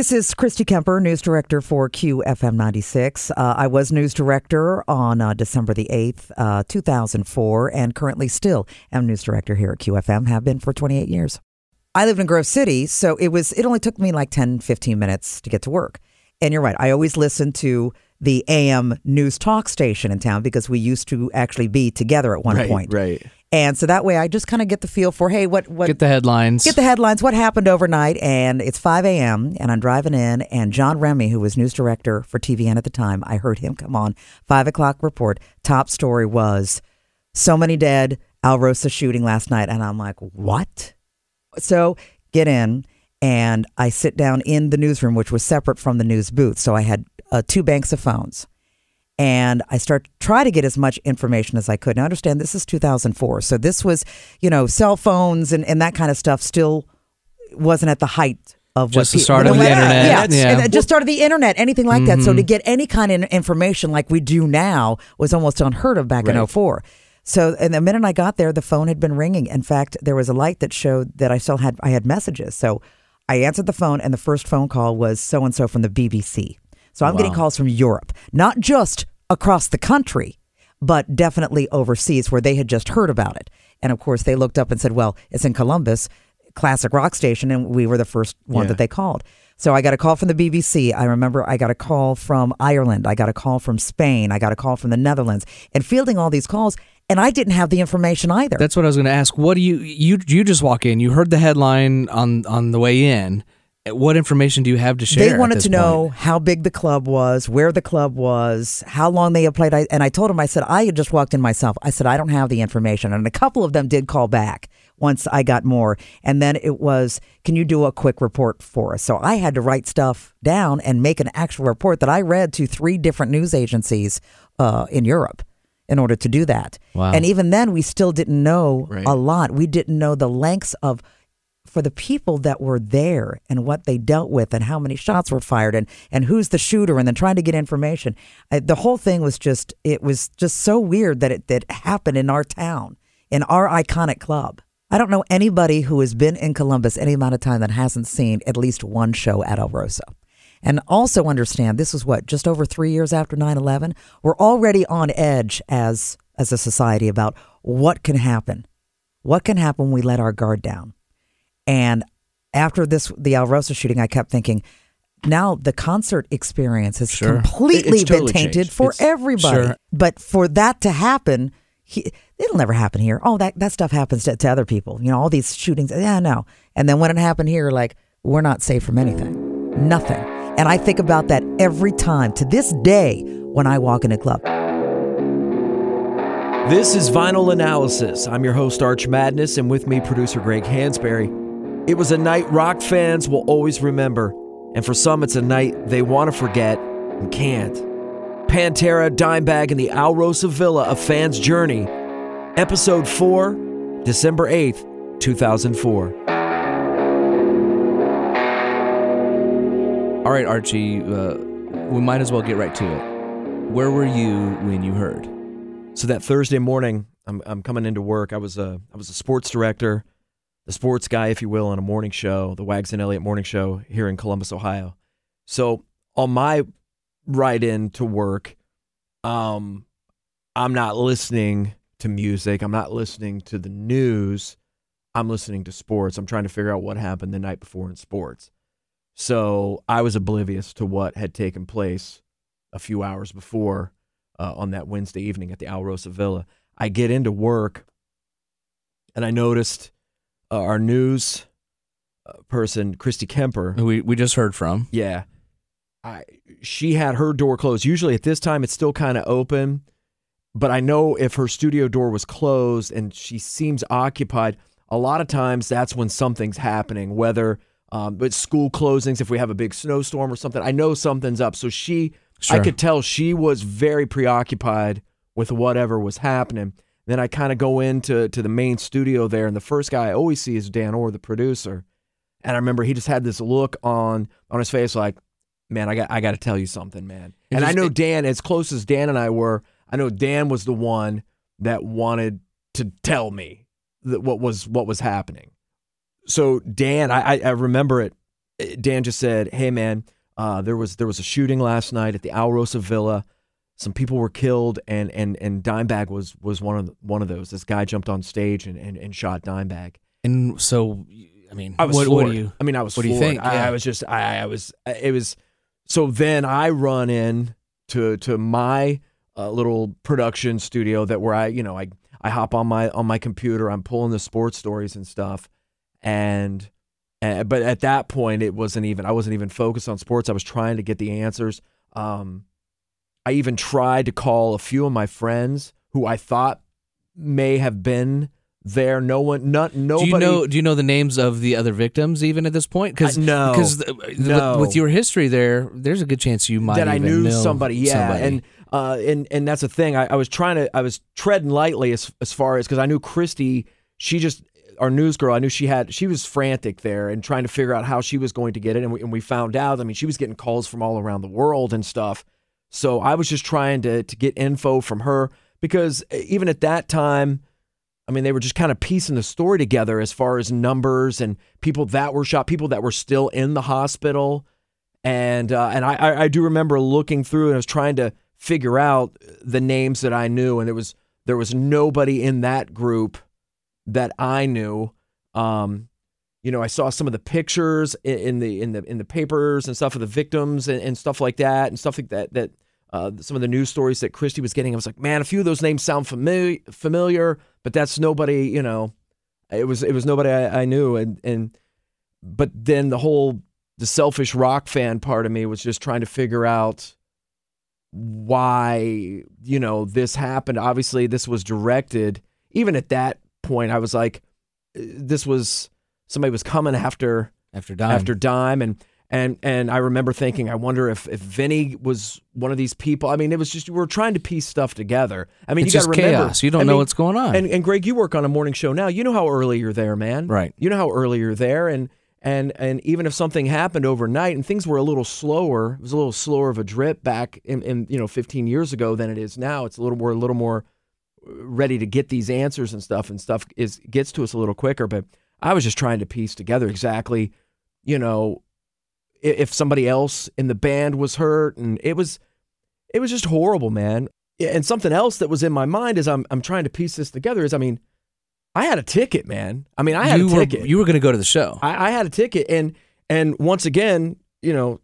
This is Christy Kemper, news director for QFM 96. Uh, I was news director on uh, December the 8th, uh, 2004, and currently still am news director here at QFM, have been for 28 years. I lived in Grove City, so it was it only took me like 10, 15 minutes to get to work. And you're right, I always listen to the AM news talk station in town because we used to actually be together at one right, point. Right. And so that way I just kind of get the feel for, hey, what, what Get the headlines. get the headlines, what happened overnight. And it's 5 a.m. and I'm driving in and John Remy, who was news director for TVN at the time, I heard him come on, five o'clock report. Top story was so many dead, Al Alrosa shooting last night. And I'm like, what? So get in and I sit down in the newsroom, which was separate from the news booth. So I had uh, two banks of phones and I start try to get as much information as I could. Now understand this is 2004, so this was you know cell phones and, and that kind of stuff still wasn't at the height of Just what the start of the internet, Yeah, yeah. it just started the internet, anything like that. So to mm-hmm. get any kind of information like we do now was almost unheard of back in Right. 04. So and the minute I got there, the phone had been ringing. In fact, there was a light that showed that I still had I had messages. So I answered the phone, and the first phone call was so and so from the BBC. So I'm getting calls from Europe, not just across the country, but definitely overseas where they had just heard about it. And of course, they looked up and said, "Well, it's in Columbus, classic rock station," and we were the first one Yeah. that they called. So I got a call from the BBC. I remember I got a call from Ireland. I got a call from Spain. I got a call from the Netherlands. And fielding all these calls, and I didn't have the information either. That's what I was going to ask. What do you you you just walk in? You heard the headline on on the way in. What information do you have to share? They wanted to know how big the club was, where the club was, how long they had played. I, and I told them, I said, I had just walked in myself. I said, I don't have the information. And a couple of them did call back once I got more. And then it was, can you do a quick report for us? So I had to write stuff down and make an actual report that I read to three different news agencies uh, in Europe in order to do that. Wow. And even then, we still didn't know Right. a lot. We didn't know the lengths of for the people that were there and what they dealt with and how many shots were fired and, and who's the shooter and then trying to get information. I, the whole thing was just it was just so weird that it that happened in our town, in our iconic club. I don't know anybody who has been in Columbus any amount of time that hasn't seen at least one show at Alrosa. And also understand this was what just over 3 years after 9/11. We're already on edge as as a society about what can happen. What can happen when we let our guard down? And after this, the Alrosa shooting, I kept thinking, now the concert experience has Sure. completely It's been totally tainted changed. for It's- everybody. Sure. But for that to happen, he, it'll never happen here. Oh, that, that stuff happens to, to other people. You know, all these shootings. Yeah, no. And then when it happened here, like, we're not safe from anything. Nothing. And I think about that every time to this day when I walk in a club. This is Vinyl Analysis. I'm your host, Arch Madness, and with me, producer Greg Hansberry. It was a night rock fans will always remember, and for some, it's a night they want to forget and can't. Pantera, Dimebag, and the Alrosa Villa, A Fan's Journey. Episode 4, December 8th, 2004. All right, Archie. Uh, we might as well get right to it. Where were you when you heard? So that Thursday morning, I'm, I'm coming into work. I was a I was a sports director, the sports guy, if you will, on a morning show, the Wags and Elliott morning show here in Columbus, Ohio. So on my ride in to work, um, I'm not listening to music. I'm not listening to the news. I'm listening to sports. I'm trying to figure out what happened the night before in sports. So I was oblivious to what had taken place a few hours before uh, on that Wednesday evening at the Alrosa Villa. I get into work and I noticed uh, our news uh, person, Christy Kemper. Who we we just heard from. Yeah. I she had her door closed. Usually at this time it's still kind of open, but I know if her studio door was closed and she seems occupied, a lot of times that's when something's happening, whether um but school closings if we have a big snowstorm or something. I know something's up. So she I could tell she was very preoccupied with whatever was happening. Then I kind of go into to the main studio there and the first guy I always see is Dan Orr, the producer. And I remember he just had this look on on his face like, man, I got I got to tell you something, man. It and I know it- Dan, as close as Dan and I were, I know Dan was the one that wanted to tell me that what was what was happening. So Dan, I I, I remember it Dan just said, "Hey man, uh, there was there was a shooting last night at the Alrosa Villa. Some people were killed, and and and Dimebag was was one of the, one of those. This guy jumped on stage and and, and shot Dimebag. And so, I mean, I was what, what do you? I mean, I was. what do you think? I, Yeah. I was just. I, I was. It was. So then I run in to to my uh, little production studio that where I you know I I hop on my on my computer. I'm pulling the sports stories and stuff, and. Uh, but at that point, it wasn't even. I wasn't even focused on sports. I was trying to get the answers. Um, I even tried to call a few of my friends who I thought may have been there. No one, not nobody. Do you know? Do you know the names of the other victims even at this point? Because no. because No. with, with your history there, there's a good chance you might that I knew somebody. Yeah, somebody. and uh, and and that's the thing. I, I was trying to. I was treading lightly as as far as because I knew Christy. She just our news girl. I knew she had. She was frantic there and trying to figure out how she was going to get it. And we, and we found out. I mean, she was getting calls from all around the world and stuff. So I was just trying to to get info from her because uh, even at that time. I mean, they were just kind of piecing the story together as far as numbers and people that were shot, people that were still in the hospital, and uh, and I, I do remember looking through and I was trying to figure out the names that I knew, and it was there was nobody in that group that I knew. Um, you know, I saw some of the pictures in, the in the in the papers and stuff of the victims and, and stuff like that, and stuff like that that uh, some of the news stories that Christy was getting. I was like, man, a few of those names sound familiar, familiar, but that's nobody. You know, it was it was nobody I, I knew, and and but then the whole the selfish rock fan part of me was just trying to figure out why you know this happened. Obviously, this was directed. Even at that point, I was like, uh, this was somebody was coming after after dying, after Dime and and and I remember thinking, I wonder if if Vinnie was one of these people. I mean, it was just we were trying to piece stuff together. I mean, it's you just got to remember, chaos. You don't I know mean, what's going on. And and Greg, you work on a morning show now. You know how early you're there, man. Right. You know how early you're there, and and and even if something happened overnight and things were a little slower, it was a little slower of a drip back in, in you know 15 years ago than it is now. It's a little more a little more ready to get these answers and stuff, and stuff is gets to us a little quicker. But I was just trying to piece together exactly, you know, if somebody else in the band was hurt, and it was it was just horrible, man. And something else that was in my mind as I'm I'm trying to piece this together is, I mean, I had a ticket, man. I mean, I had you a were ticket. you were going to go to the show. I, I had a ticket, and and once again, you know,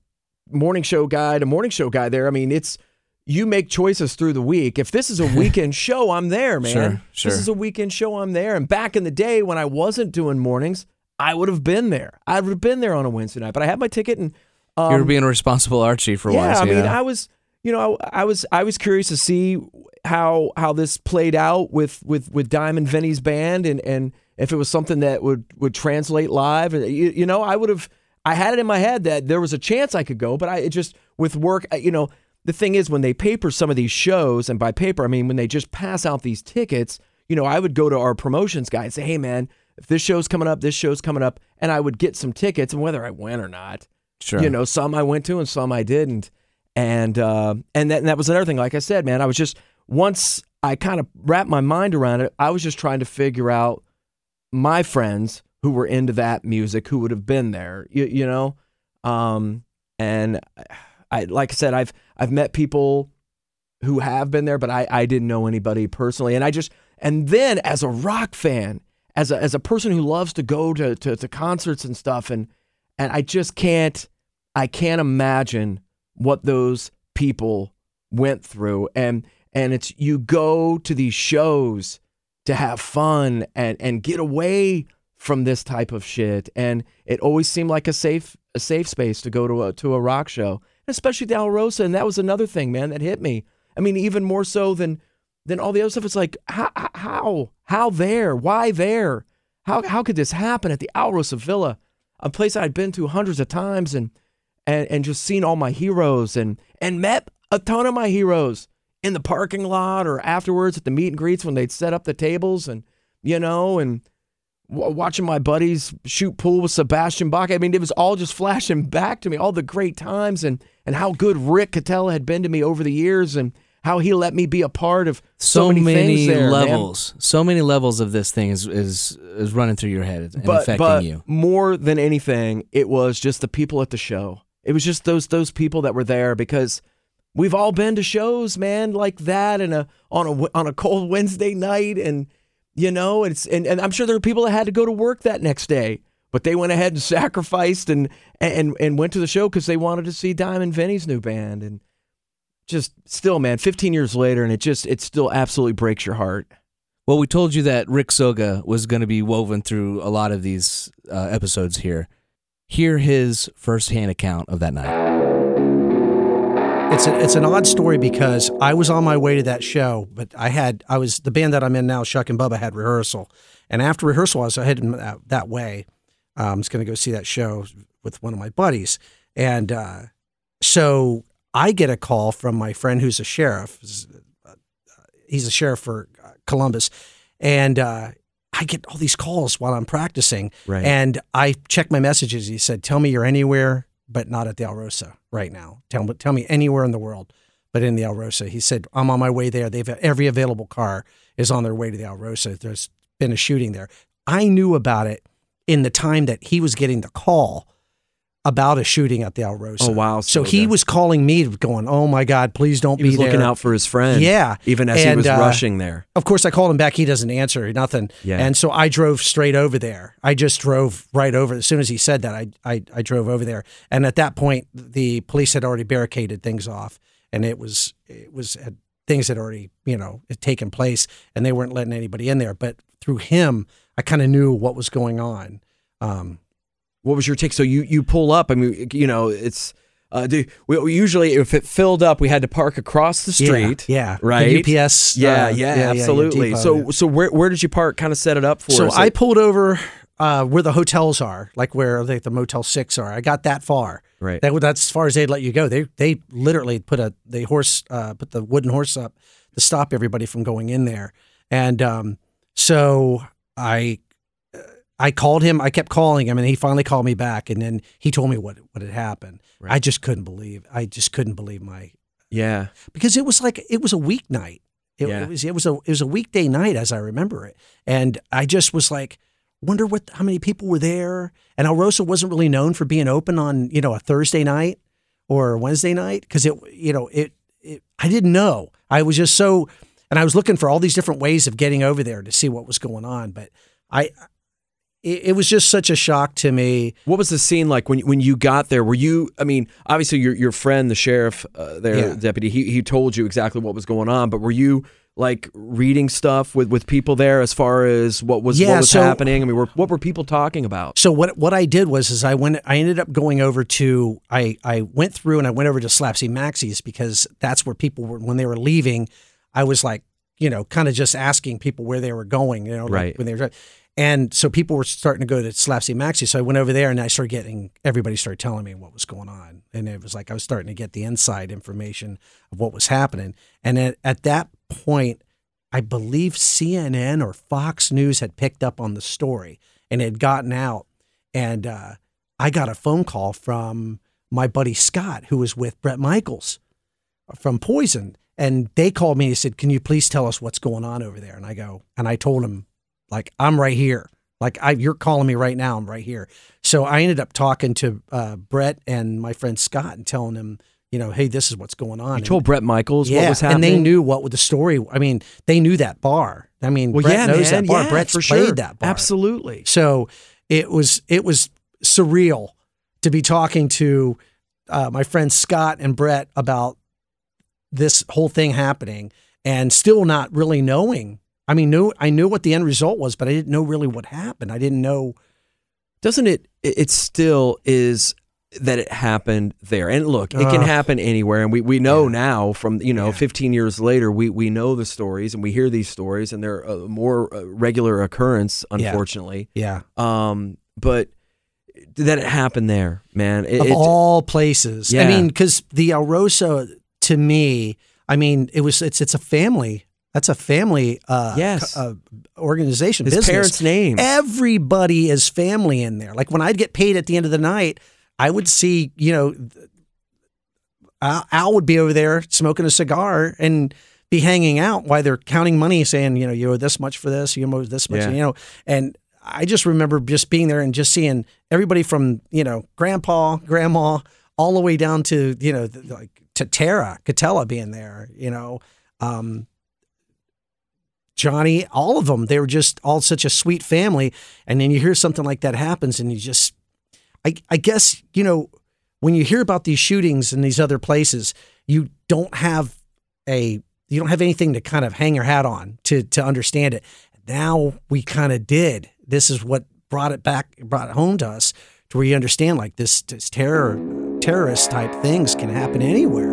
morning show guy to morning show guy. There, I mean, it's you make choices through the week. If this is a weekend show, I'm there, man. Sure, sure. This is a weekend show, I'm there. And back in the day when I wasn't doing mornings, I would have been there. I would have been there on a Wednesday night. But I had my ticket, and um, you were being a responsible Archie for yeah, once. I mean, yeah. I was, you know, I, I was, I was curious to see how how this played out with with with Diamond Vinnie's band, and and if it was something that would would translate live. You, you know, I would have, I had it in my head that there was a chance I could go, but I it just with work, you know, the thing is when they paper some of these shows, and by paper I mean when they just pass out these tickets, you know, I would go to our promotions guy and say, hey man. If this show's coming up, this show's coming up, and I would get some tickets, and whether I went or not, sure. you know, some I went to and some I didn't. And uh, and that and that was another thing. Like I said, man, I was just once I kind of wrapped my mind around it, I was just trying to figure out my friends who were into that music who would have been there. You, you know, um, and I like I said, I've I've met people who have been there, but I I didn't know anybody personally, and I just and then as a rock fan, as a as a person who loves to go to to, to concerts and stuff, and and I just can't I can't imagine what those people went through. And and it's you go to these shows to have fun and and get away from this type of shit. And it always seemed like a safe a safe space to go to a to a rock show especially the Alrosa and that was another thing man that hit me. I mean even more so than than all the other stuff. It's like how how how there? Why there? How how could this happen at the Alrosa Villa a place I'd been to hundreds of times and and and just seen all my heroes and and met a ton of my heroes in the parking lot or afterwards at the meet and greets when they'd set up the tables and you know and watching my buddies shoot pool with Sebastian Bach. I mean, it was all just flashing back to me all the great times and and how good Rick Catella had been to me over the years and how he let me be a part of so, so, many, many, things there, man. levels. So many levels of this thing is is is running through your head and but, affecting but you. more than anything, it was just the people at the show. It was just those those people that were there because we've all been to shows, man, like that, and a on a on a cold Wednesday night, and you know, it's and, and I'm sure there are people that had to go to work that next day, but they went ahead and sacrificed and and and went to the show because they wanted to see Diamond Vinnie's new band, and just still, man, 15 years later, and it just it still absolutely breaks your heart. Well, we told you that Rick Soga was going to be woven through a lot of these uh, episodes here. Hear his firsthand account of that night. It's a, it's an odd story because I was on my way to that show, but I had I was the band that I'm in now, Shuck and Bubba, had rehearsal, and after rehearsal, I was heading that, that way. Um, I was going to go see that show with one of my buddies, and uh, so I get a call from my friend who's a sheriff. He's a sheriff for uh, Columbus, and uh, I get all these calls while I'm practicing. Right. And I check my messages. He said, "Tell me you're anywhere, but not at the Alrosa right now. Tell me, tell me anywhere in the world, but in the Alrosa." He said, "I'm on my way there. They've every available car is on their way to the Alrosa. There's been a shooting there. I knew about it in the time that he was getting the call." About a shooting at the Alrosa. Oh, wow. So So he there- was calling me, going, "Oh my God, please don't He be was looking out for his friend, Yeah. even as he was uh, rushing there. Of course, I called him back. He doesn't answer, nothing. Yeah. And so I drove straight over there. I just drove right over. As soon as he said that, I, I, I drove over there. And at that point, the police had already barricaded things off, and it was it was had, things had already you know had taken place, and they weren't letting anybody in there. But through him, I kind of knew what was going on. Um, What was your take? So you you pull up. I mean, you know, it's uh, do, we, we usually if it filled up, we had to park across the street. yeah, right. The UPS. Yeah, uh, yeah, absolutely. depot, so yeah. so where where did you park? Kind of set it up for So us. I pulled over uh, where the hotels are, like where like the Motel Six are. I got that far. Right. That, that's as far as they'd let you go. They they literally put a the horse uh, put the wooden horse up to stop everybody from going in there. And um, so I I called him. I kept calling him, and he finally called me back. And then he told me what what had happened. I just couldn't believe. I just couldn't believe my yeah. because it was like it was a weeknight. It, Yeah. it was it was a it was a weekday night as I remember it, and I just was like, wonder what how many people were there. And Alrosa wasn't really known for being open on you know a Thursday night or a Wednesday night because it you know it, it I didn't know. I was just so, and I was looking for all these different ways of getting over there to see what was going on, but I. It, it was just such a shock to me. What was the scene like when when you got there? Were you? I mean, obviously your your friend, the sheriff, uh, there, Yeah. deputy, he he told you exactly what was going on. But were you like reading stuff with with people there as far as what was Yeah, what was so- happening? I mean, were, what were people talking about? So what what I did was is I went I ended up going over to I I went through and I went over to Slapsy Maxie's because that's where people were when they were leaving. I was like you know kind of just asking people where they were going you know like Right. when they were and so people were starting to go to Slapsy Maxie. So I went over there and I started getting everybody started telling me what was going on, and it was like I was starting to get the inside information of what was happening. And at, at that point, I believe CNN or Fox News had picked up on the story and it had gotten out. And uh, I got a phone call from my buddy Scott, who was with Bret Michaels from Poison. And they called me and said, Can you please tell us what's going on over there? And I go, and I told him, like, I'm right here. Like, I, you're calling me right now. I'm right here. So I ended up talking to uh, Bret and my friend Scott and telling him, you know, hey, this is what's going on. You And- told Bret Michaels yeah, what was happening, and they knew what the story. I mean, they knew that bar. I mean, Well, Bret yeah, knows man, that bar. yeah, Bret's for played sure. that bar. Absolutely. So it was it was surreal to be talking to uh, my friends Scott and Bret about this whole thing happening and still not really knowing. I mean, knew I knew what the end result was, but I didn't know really what happened. I didn't know. Doesn't it? It still is that it happened there. And look, it can happen anywhere. And we, we know Yeah. now from, you know, Yeah. 15 years later, we, we know the stories and we hear these stories and they're a more uh, regular occurrence, unfortunately. Yeah, yeah. Um, but that it happened there, man. It, of it- all places. Yeah. I mean, because the Alrosa to me, I mean, it was it's it's a family. That's a family. Uh, Yes. co- uh, organization. his business. parents' name. everybody is family in there. Like when I'd get paid at the end of the night, I would see, you know, Al, Al would be over there smoking a cigar and be hanging out while they're counting money, saying, you know, you owe this much for this, you owe this much, Yeah. you know. And I just remember just being there and just seeing everybody from, you know, grandpa, grandma, all the way down to, you know, the, like to Tara, Catella being there, you know. Um, Johnny, all of them, they were just all such a sweet family. And then you hear something like that happens, and you just, I, I guess, you know, when you hear about these shootings in these other places, you don't have a, you don't have anything to kind of hang your hat on to to understand it. Now we kind of did. This is what brought it back, brought it home to us, to where you understand like this, this terror, terrorist type things can happen anywhere.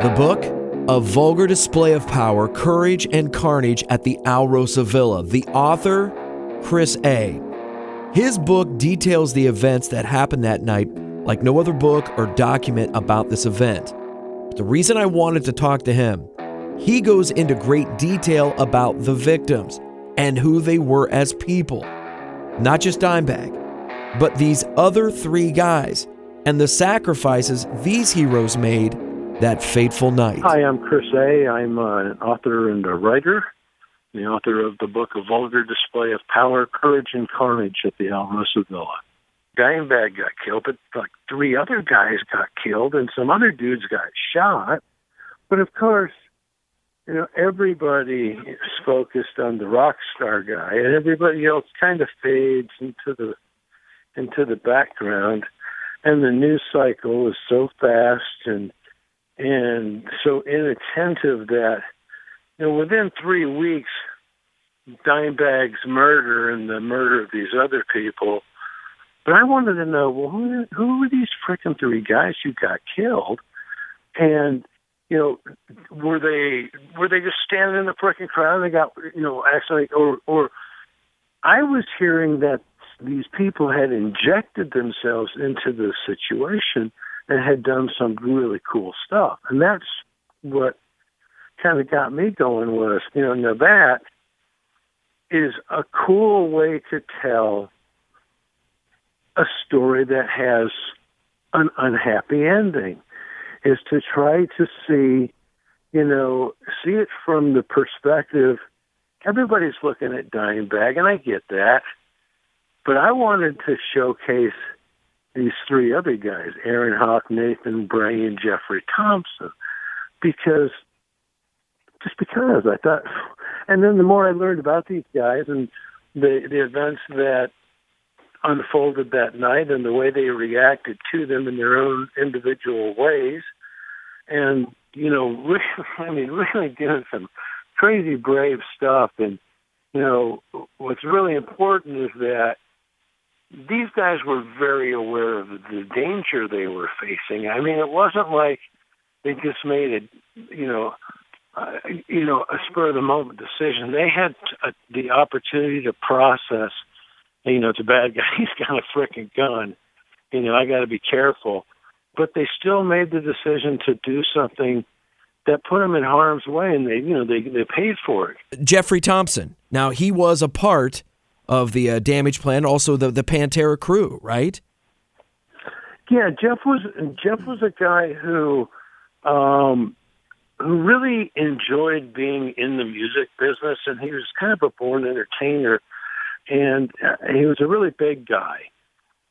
The book, A Vulgar Display of Power, Courage, and Carnage at the Alrosa Villa. The author, Chris A. His book details the events that happened that night like no other book or document about this event. But the reason I wanted to talk to him, he goes into great detail about the victims and who they were as people. Not just Dimebag, but these other three guys and the sacrifices these heroes made that fateful night. Hi, I'm Chris A. I'm uh, an author and a writer, the author of the book A Vulgar Display of Power, Courage, and Carnage at the Alrosa Villa. Dimebag got killed, but like three other guys got killed, and some other dudes got shot. But of course, you know, everybody is focused on the rock star guy, and everybody else kind of fades into the into the background. And the news cycle is so fast and and so inattentive that you know within three weeks Dimebag's murder and the murder of these other people. But I wanted to know, well, who who were these freaking three guys who got killed? And you know, were they were they just standing in the freaking crowd and they got you know actually or or I was hearing that these people had injected themselves into the situation and had done some really cool stuff. And that's what kind of got me going was, you know, now that is a cool way to tell a story that has an unhappy ending is to try to see, you know, see it from the perspective everybody's looking at Dimebag, and I get that. But I wanted to showcase these three other guys, Erin Halk, Nathan Bray, and Jeffrey Thompson, because just because I thought, and then the more I learned about these guys and the the events that unfolded that night and the way they reacted to them in their own individual ways, and you know, really, I mean, really doing some crazy brave stuff. And you know, what's really important is that these guys were very aware of the danger they were facing. I mean, it wasn't like they just made it, you know, uh, you know, a spur of the moment decision. They had uh the opportunity to process. You know, it's a bad guy. He's got a freaking gun. You know, I got to be careful. But they still made the decision to do something that put them in harm's way, and they, you know, they they paid for it. Jeffrey Thompson. Now he was a part of the uh, Damageplan, also the the Pantera crew, right? Yeah, Jeff was Jeff was a guy who um who really enjoyed being in the music business and he was kind of a born entertainer and uh, he was a really big guy.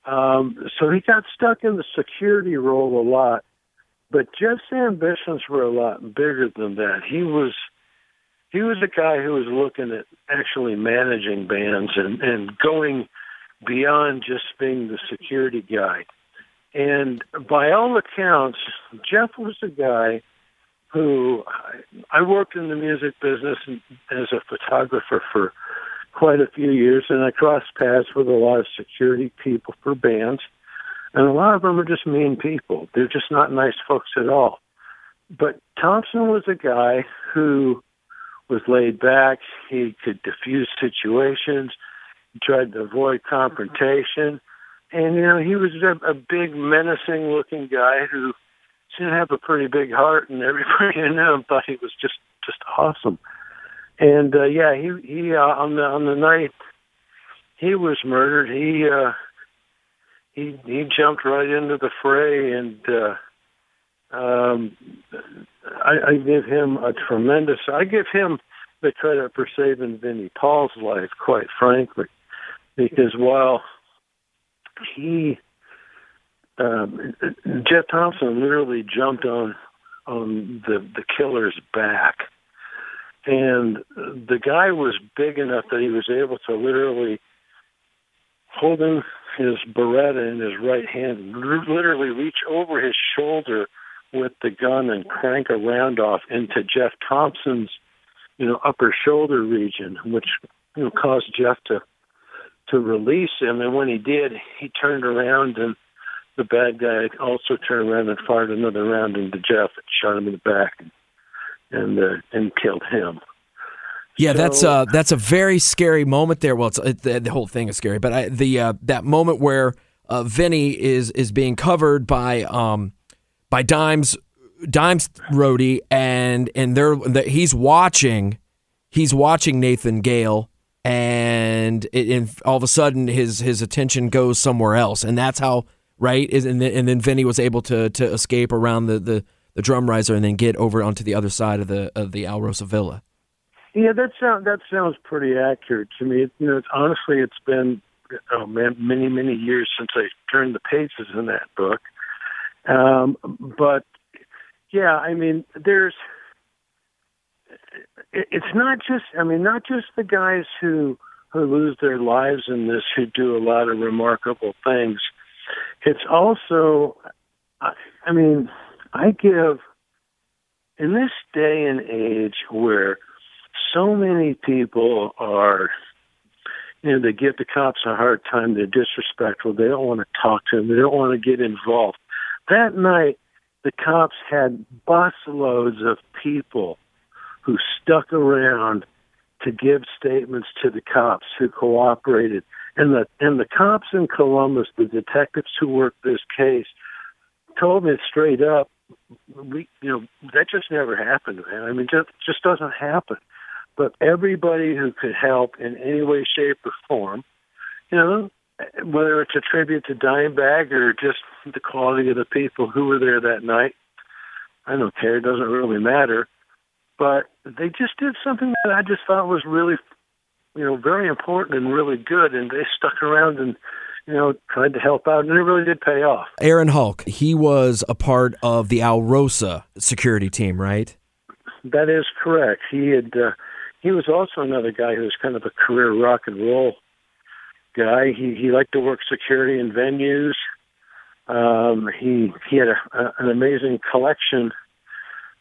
Um so he got stuck in the security role a lot. But Jeff's ambitions were a lot bigger than that. He was he was a guy who was looking at actually managing bands and, and going beyond just being the security guy. And by all accounts, Jeff was a guy who I worked in the music business as a photographer for quite a few years, and I crossed paths with a lot of security people for bands. And a lot of them are just mean people. They're just not nice folks at all. But Thompson was a guy who was laid back. He could diffuse situations. He tried to avoid confrontation. And, you know, he was a, a big, menacing looking guy who seemed to have a pretty big heart, and everybody who knew him thought he was just, just awesome. And, uh, yeah, he, he, uh, on the, on the night he was murdered, he, uh, he he jumped right into the fray, and uh, um, I, I give him a tremendous. I give him the credit for saving Vinnie Paul's life, quite frankly, because while he um, Jeff Thompson literally jumped on on the the killer's back, and the guy was big enough that he was able to literally holding his Beretta in his right hand, literally reach over his shoulder with the gun and crank a round off into Jeff Thompson's, you know, upper shoulder region, which you know caused Jeff to to release him. And when he did, he turned around and the bad guy also turned around and fired another round into Jeff and shot him in the back and and, uh, and killed him. Yeah, So- that's uh, that's a very scary moment there. Well, it's, it, the, the whole thing is scary, but I, the uh, that moment where uh, Vinnie is is being covered by um by Dimes Dimes roadie, and and they're that he's watching he's watching Nathan Gale, and it, and all of a sudden his his attention goes somewhere else, and that's how right is and then, and then Vinnie was able to to escape around the the the drum riser and then get over onto the other side of the of the Alrosa Villa. Yeah, that sounds that sounds pretty accurate to me. It, you know, it's, honestly, it's been oh man, many many years since I turned the pages in that book. Um, but yeah, I mean, there's it's not just I mean not just the guys who who lose their lives in this who do a lot of remarkable things. It's also I, I mean I give in this day and age where so many people are you know they give the cops a hard time they're disrespectful they don't want to talk to them they don't want to get involved that night the cops had busloads of people who stuck around to give statements to the cops who cooperated. And the and the cops in Columbus the detectives who worked this case told me straight up we you know that just never happened man. I mean just just doesn't happen. But everybody who could help in any way shape or form you know whether it's a tribute to Dimebag or just the quality of the people who were there that night i don't care it doesn't really matter but they just did something that i just thought was really you know very important and really good and they stuck around and you know tried to help out and it really did pay off Erin Halk, he was a part of the Alrosa security team, right? That is correct. He had uh, he was also another guy who was kind of a career rock and roll guy. He he liked to work security in venues. Um, he he had a, a, an amazing collection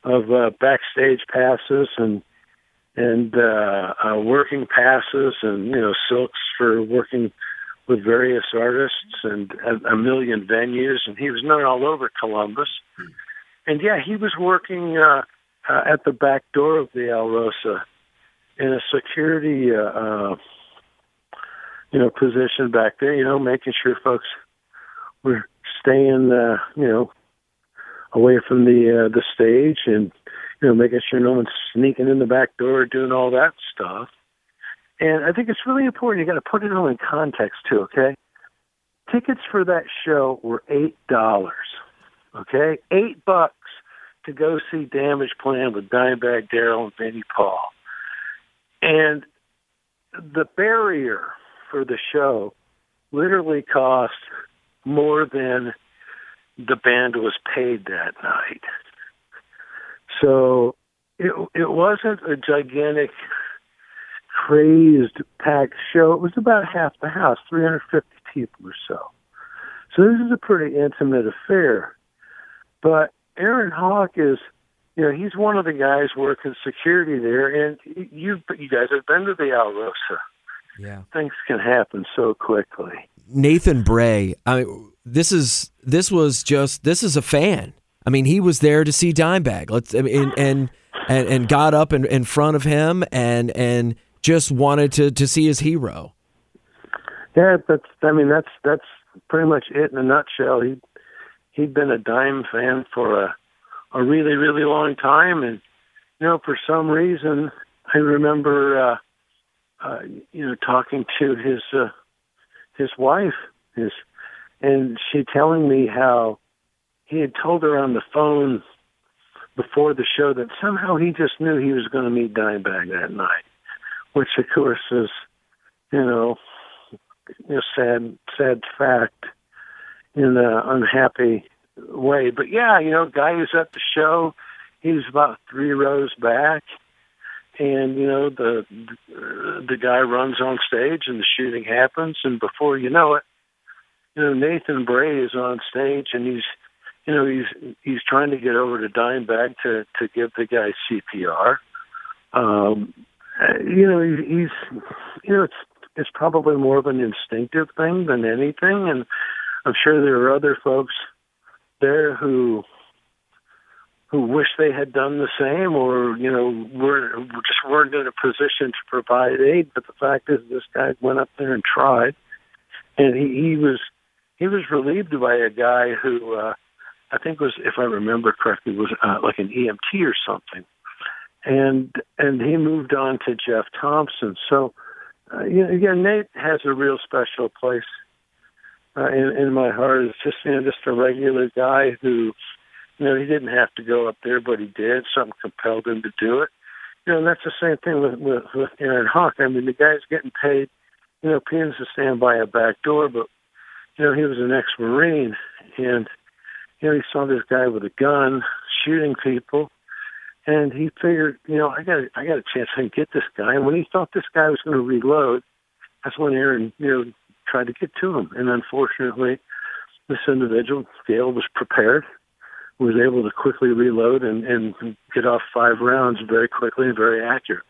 of uh, backstage passes and and uh, uh, working passes and you know silks for working with various artists and a, a million venues. And he was known all over Columbus. And yeah, he was working. Uh, uh, at the back door of the Alrosa in a security, uh, uh, you know, position back there. You know, making sure folks were staying, uh, you know, away from the uh, the stage, and you know, making sure no one's sneaking in the back door, doing all that stuff. And I think it's really important. You got to put it all in context too. Okay, tickets for that show were eight dollars. Okay, eight bucks to go see Damage Plan with Dimebag Darrell and Vinnie Paul. And the barrier for the show literally cost more than the band was paid that night. So it it wasn't a gigantic crazed packed show. It was about half the house, 350 people or so. So this is a pretty intimate affair. But Erin Halk is, you know, he's one of the guys working security there, and you you guys have been to the Alrosa. Yeah. Things can happen so quickly. Nathan Bray, I mean, this is this was just this is a fan. I mean, he was there to see Dimebag. Let's I mean, and and and got up in, in front of him and and just wanted to to see his hero. Yeah, that's. I mean, that's that's pretty much it in a nutshell. He he'd been a Dime fan for a a really really long time, and you know, for some reason, I remember, uh, uh, you know, talking to his uh, his wife, his and she telling me how he had told her on the phone before the show that somehow he just knew he was going to meet Dimebag that night, which of course is, you know, a sad, sad fact in an unhappy way. But yeah, you know, guy who's at the show, he was about three rows back, and you know the the guy runs on stage and the shooting happens, and before you know it, you know Nathan Bray is on stage and he's you know he's he's trying to get over to Dimebag to to give the guy CPR. Um, you know he's you know it's it's probably more of an instinctive thing than anything, and I'm sure there are other folks there who who wish they had done the same or you know were just weren't in a position to provide aid. But the fact is this guy went up there and tried. And he, he was he was relieved by a guy who uh I think was if I remember correctly was uh, like an EMT or something. And and he moved on to Jeff Thompson. So uh, you know, again Nate has a real special place uh, in, in my heart. Is just you know just a regular guy who you know he didn't have to go up there but he did. Something compelled him to do it. You know and that's the same thing with with, with Erin Halk. I mean the guy's getting paid you know pins to stand by a back door but you know he was an ex-marine and you know he saw this guy with a gun shooting people and he figured you know I got I got a chance can get this guy. And when he thought this guy was going to reload that's when Erin you know tried to get to him. And unfortunately, this individual, Gale, was prepared, was able to quickly reload and, and get off five rounds very quickly and very accurate.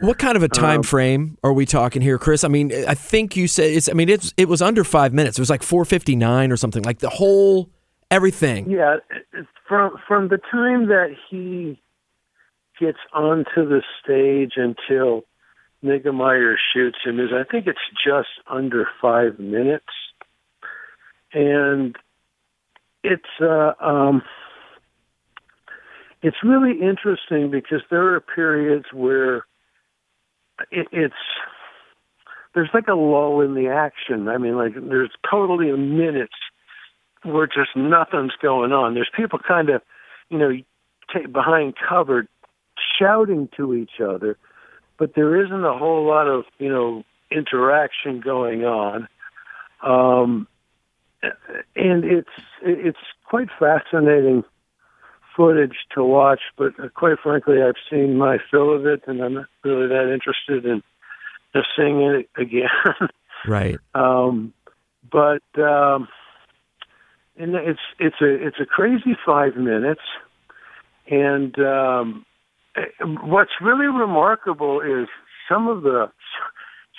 What kind of a time um, frame are we talking here, Chris? I mean, I think you said it's. I mean, it's it was under five minutes. It was like four fifty nine or something. Like the whole everything. Yeah, from from the time that he gets onto the stage until Niggemeyer shoots him is I think it's just under five minutes, and it's uh, um, it's really interesting because there are periods where it, it's there's like a lull in the action. I mean, like there's totally minutes where just nothing's going on. There's people kind of, you know, t- behind cover shouting to each other but there isn't a whole lot of you know interaction going on, um, and it's it's quite fascinating footage to watch. But quite frankly, I've seen my fill of it, and I'm not really that interested in just seeing it again. right. Um, but um, and it's it's a it's a crazy five minutes, and um, what's really remarkable is some of the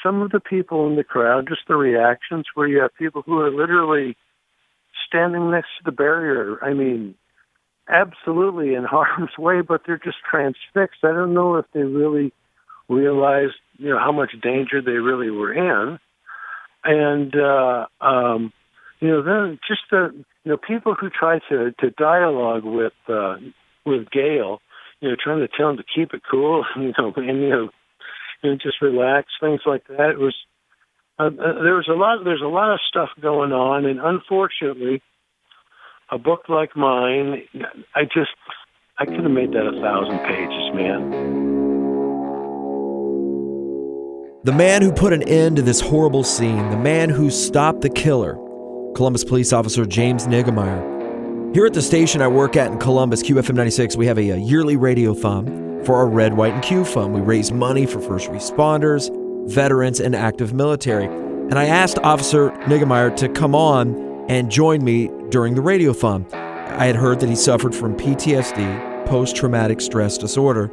some of the people in the crowd, just the reactions, where you have people who are literally standing next to the barrier. I mean, absolutely in harm's way, but they're just transfixed. I don't know if they really realized, you know, how much danger they really were in. And uh um you know, then just the you know, people who try to to dialogue with uh with Gale you know, trying to tell him to keep it cool, you know, and you know, and just relax, things like that. It was uh, uh, there was a lot. There's a lot of stuff going on, and unfortunately, a book like mine, I just I could have made that a thousand pages, man. The man who put an end to this horrible scene, the man who stopped the killer, Columbus police officer James Niggemeyer, here at the station I work at in Columbus, QFM 96, we have a, a yearly radiothon for our Red, White, and Q Fund. We raise money for first responders, veterans, and active military. And I asked Officer Niggemeyer to come on and join me during the radiothon. I had heard that he suffered from PTSD, post traumatic stress disorder.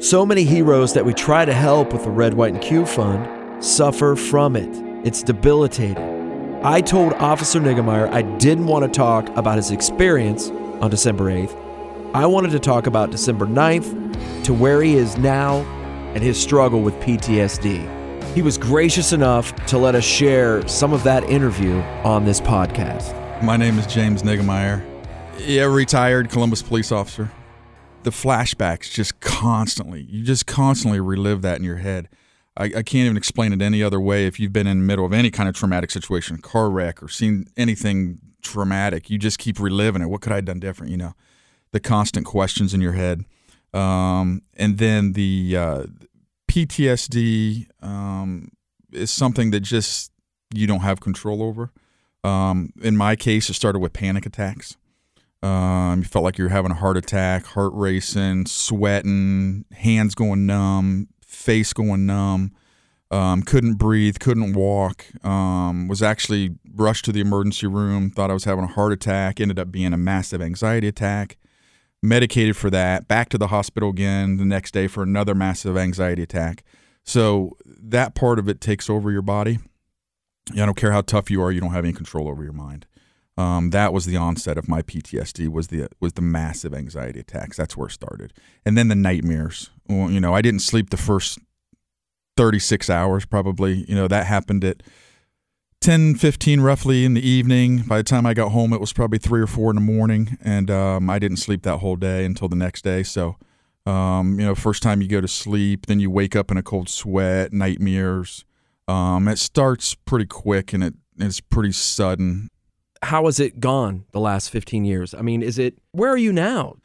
So many heroes that we try to help with the Red, White, and Q Fund suffer from it. It's debilitating. I told Officer Niggemeyer I didn't want to talk about his experience on December 8th. I wanted to talk about December 9th to where he is now and his struggle with PTSD. He was gracious enough to let us share some of that interview on this podcast. My name is James Niggemeyer. Yeah, retired Columbus police officer. The flashbacks just constantly, you just constantly relive that in your head. I, I can't even explain it any other way. If you've been in the middle of any kind of traumatic situation, car wreck, or seen anything traumatic, you just keep reliving it. What could I have done different? You know, the constant questions in your head, um, and then the uh, PTSD um, is something that just you don't have control over. Um, in my case, it started with panic attacks. Um, you felt like you were having a heart attack, heart racing, sweating, hands going numb, face going numb. Um, couldn't breathe, couldn't walk. Um, was actually rushed to the emergency room. Thought I was having a heart attack. Ended up being a massive anxiety attack. Medicated for that. Back to the hospital again the next day for another massive anxiety attack. So that part of it takes over your body. I don't care how tough you are, you don't have any control over your mind. Um, that was the onset of my PTSD. Was the was the massive anxiety attacks. That's where it started, and then the nightmares. Well, you know, I didn't sleep the first thirty six hours. Probably, you know, that happened at 10, 15 roughly in the evening. By the time I got home, it was probably three or four in the morning, and um, I didn't sleep that whole day until the next day. So, um, you know, first time you go to sleep, then you wake up in a cold sweat, nightmares. Um, it starts pretty quick and it, it's pretty sudden. How has it gone the last 15 years? I mean, is it, where are you now?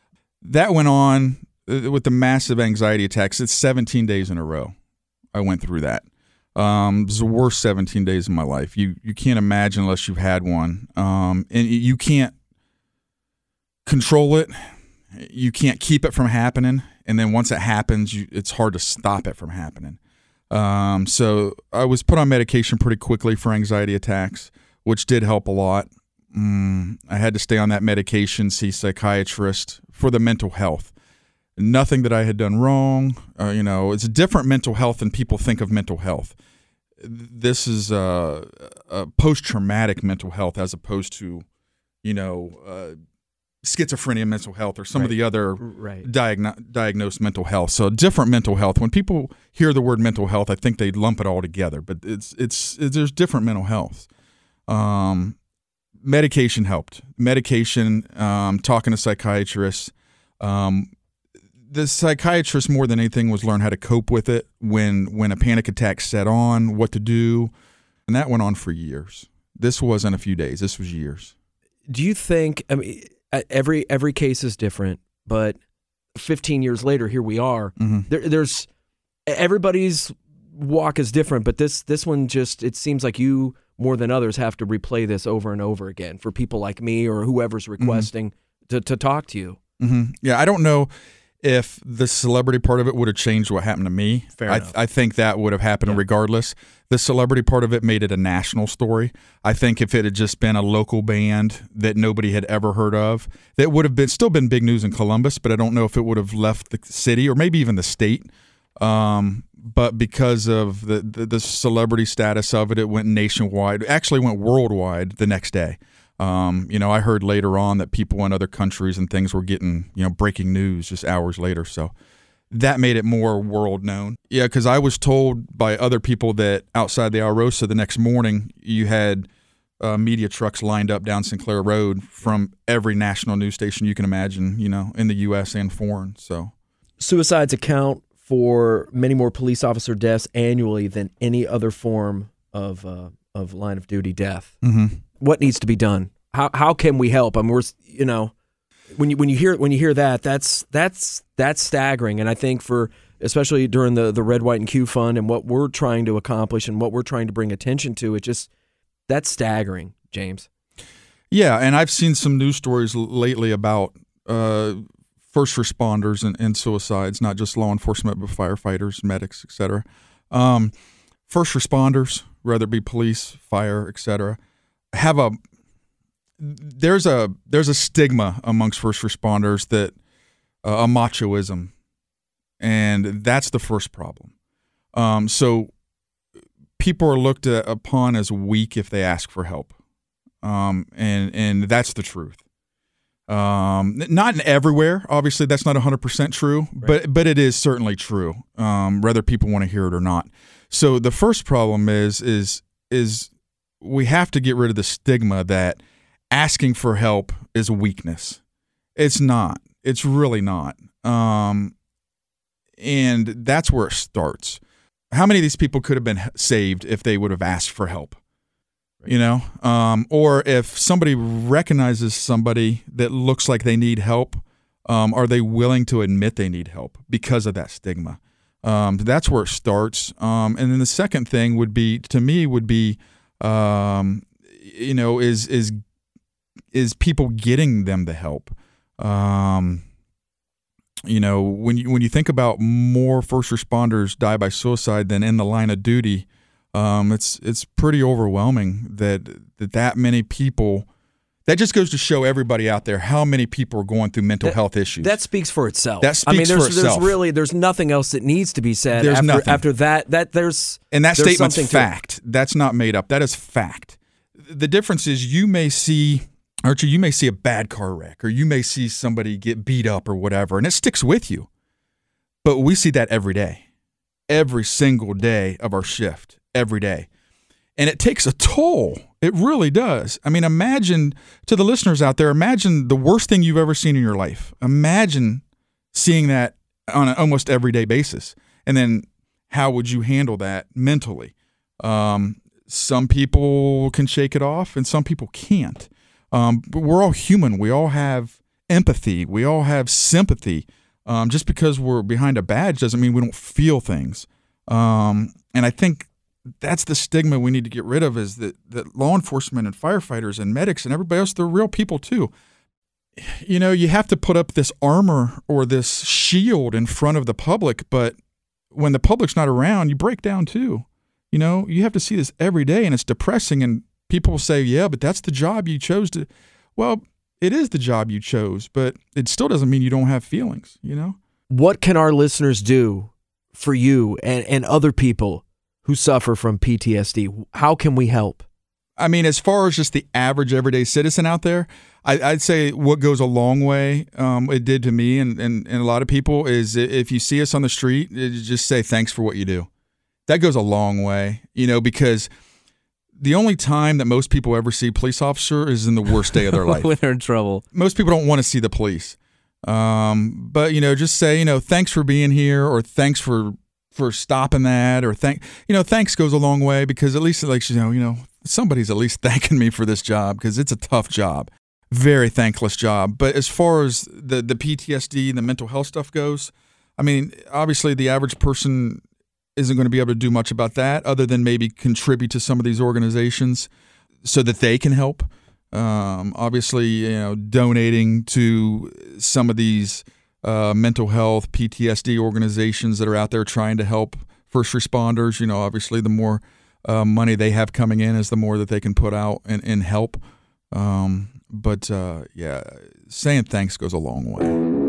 That went on uh, with the massive anxiety attacks. It's 17 days in a row. I went through that. Um, it was the worst 17 days of my life. You you can't imagine unless you've had one. Um, and you can't control it. You can't keep it from happening. And then once it happens, you, it's hard to stop it from happening. Um, so I was put on medication pretty quickly for anxiety attacks, which did help a lot. Mm, I had to stay on that medication, see psychiatrist for the mental health. Nothing that I had done wrong. Uh, you know, it's a different mental health than people think of mental health. This is a, a post-traumatic mental health as opposed to, you know, uh, schizophrenia mental health or some Right. of the other Right. diagno- diagnosed mental health. So different mental health. When people hear the word mental health, I think they lump it all together. But it's it's, it's there's different mental health. Um, medication helped. Medication, um, talking to psychiatrists. Um, the psychiatrist more than anything was learn how to cope with it when when a panic attack set on, what to do, and that went on for years. This wasn't a few days. This was years. do you think i mean every every case is different but 15 years later here we are Mhm. there, there's everybody's walk is different but this this one just it seems like you more than others have to replay this over and over again for people like me or whoever's requesting to, to talk to you hmm Yeah, I don't know if the celebrity part of it would have changed what happened to me. Fair I, enough. I think that would have happened Yeah. regardless. The celebrity part of it made it a national story. I think if it had just been a local band that nobody had ever heard of, that would have been still been big news in Columbus. But I don't know if it would have left the city or maybe even the state. Um, but because of the, the the celebrity status of it, it went nationwide. Actually went worldwide the next day. Um, you know, I heard later on that people in other countries and things were getting, you know, breaking news just hours later. So that made it more world known. Yeah, because I was told by other people that outside the Alrosa the next morning, you had uh, media trucks lined up down Sinclair Road from every national news station you can imagine, you know, in the U.S. and foreign. So suicides account for many more police officer deaths annually than any other form of uh, of line of duty death mm-hmm. What needs to be done? How how can we help? I mean, we're you know, when you when you hear when you hear that, that's that's that's staggering. And I think for especially during the the Red, White, and Q Fund and what we're trying to accomplish and what we're trying to bring attention to, it just that's staggering, James. Yeah, and I've seen some news stories lately about uh, first responders and, and suicides, not just law enforcement, but firefighters, medics, etc. Um, first responders, whether it be police, fire, etc., have a there's a there's a stigma amongst first responders that uh, a machoism, and that's the first problem. Um, so people are looked at, upon as weak if they ask for help um, and and that's the truth. Um, not in everywhere, obviously, that's not 100% true, but but it is certainly true, um, whether people want to hear it or not. So the first problem is is is we have to get rid of the stigma that asking for help is a weakness. It's not. It's really not. Um, and that's where it starts. how many of these people could have been saved if they would have asked for help? You know, um, or if somebody recognizes somebody that looks like they need help, um, are they willing to admit they need help because of that stigma? Um, that's where it starts. Um, and then the second thing would be, to me, would be, um, you know, is is is people getting them the help? Um, you know, when you when you think about more first responders die by suicide than in the line of duty, um, it's it's pretty overwhelming that that that many people. That just goes to show everybody out there how many people are going through mental That- health issues. That speaks for itself. That I mean, speaks there's, for there's itself. really there's nothing else that needs to be said There's after nothing. after that. That there's And that There's statement's something to it. fact. That's not made up. That is fact. The difference is you may see, Archie, you may see a bad car wreck or you may see somebody get beat up or whatever, and it sticks with you. But we see that every day, every single day of our shift, every day. And it takes a toll. It really does. I mean, imagine to the listeners out there, imagine the worst thing you've ever seen in your life. Imagine seeing that on an almost everyday basis. And then how would you handle that mentally? Um, some people can shake it off and some people can't. Um, but we're all human. We all have empathy. We all have sympathy. Um, just because we're behind a badge doesn't mean we don't feel things. Um, and I think that's the stigma we need to get rid of is that, that law enforcement and firefighters and medics and everybody else, they're real people too. You know, you have to put up this armor or this shield in front of the public, but when the public's not around, you break down too. You know, you have to see this every day and it's depressing. And people say, yeah, but that's the job you chose to. Well, it is the job you chose, but it still doesn't mean you don't have feelings, you know? what can our listeners do for you and, and other people who suffer from PTSD? How can we help? I mean, as far as just the average everyday citizen out there, I, I'd say what goes a long way, um, it did to me and, and, and a lot of people, is if you see us on the street, just say thanks for what you do. That goes a long way, you know, because the only time that most people ever see police officer is in the worst day of their life. when they're in trouble. most people don't want to see the police. Um, but you know, just say, you know, thanks for being here or thanks for for stopping that or thank you know, thanks goes a long way because at least like you know, you know, somebody's at least thanking me for this job because it's a tough job. Very thankless job. But as far as the the PTSD and the mental health stuff goes, I mean, obviously the average person isn't going to be able to do much about that other than maybe contribute to some of these organizations so that they can help. Um, obviously, you know, donating to some of these uh, mental health PTSD organizations that are out there trying to help first responders. You know, obviously, the more uh, money they have coming in is the more that they can put out and, and help. Um, but uh, yeah, saying thanks goes a long way.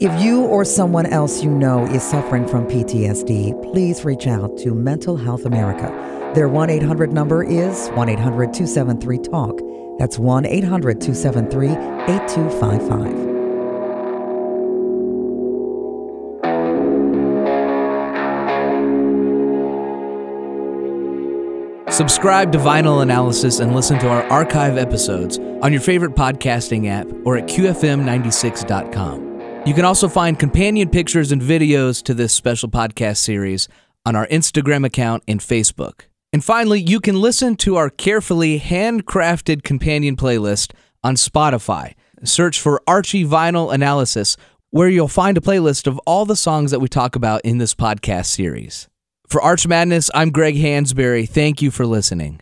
If you or someone else you know is suffering from PTSD, please reach out to Mental Health America. Their 1 800 number is 1 800 273 TALK. That's 1 800 273 8255. Subscribe to Vinyl Analysis and listen to our archive episodes on your favorite podcasting app or at QFM96.com. You can also find companion pictures and videos to this special podcast series on our Instagram account and Facebook. And finally, you can listen to our carefully handcrafted companion playlist on Spotify. Search for Archie Vinyl Analysis, where you'll find a playlist of all the songs that we talk about in this podcast series. For Arch Madness, I'm Greg Hansberry. Thank you for listening.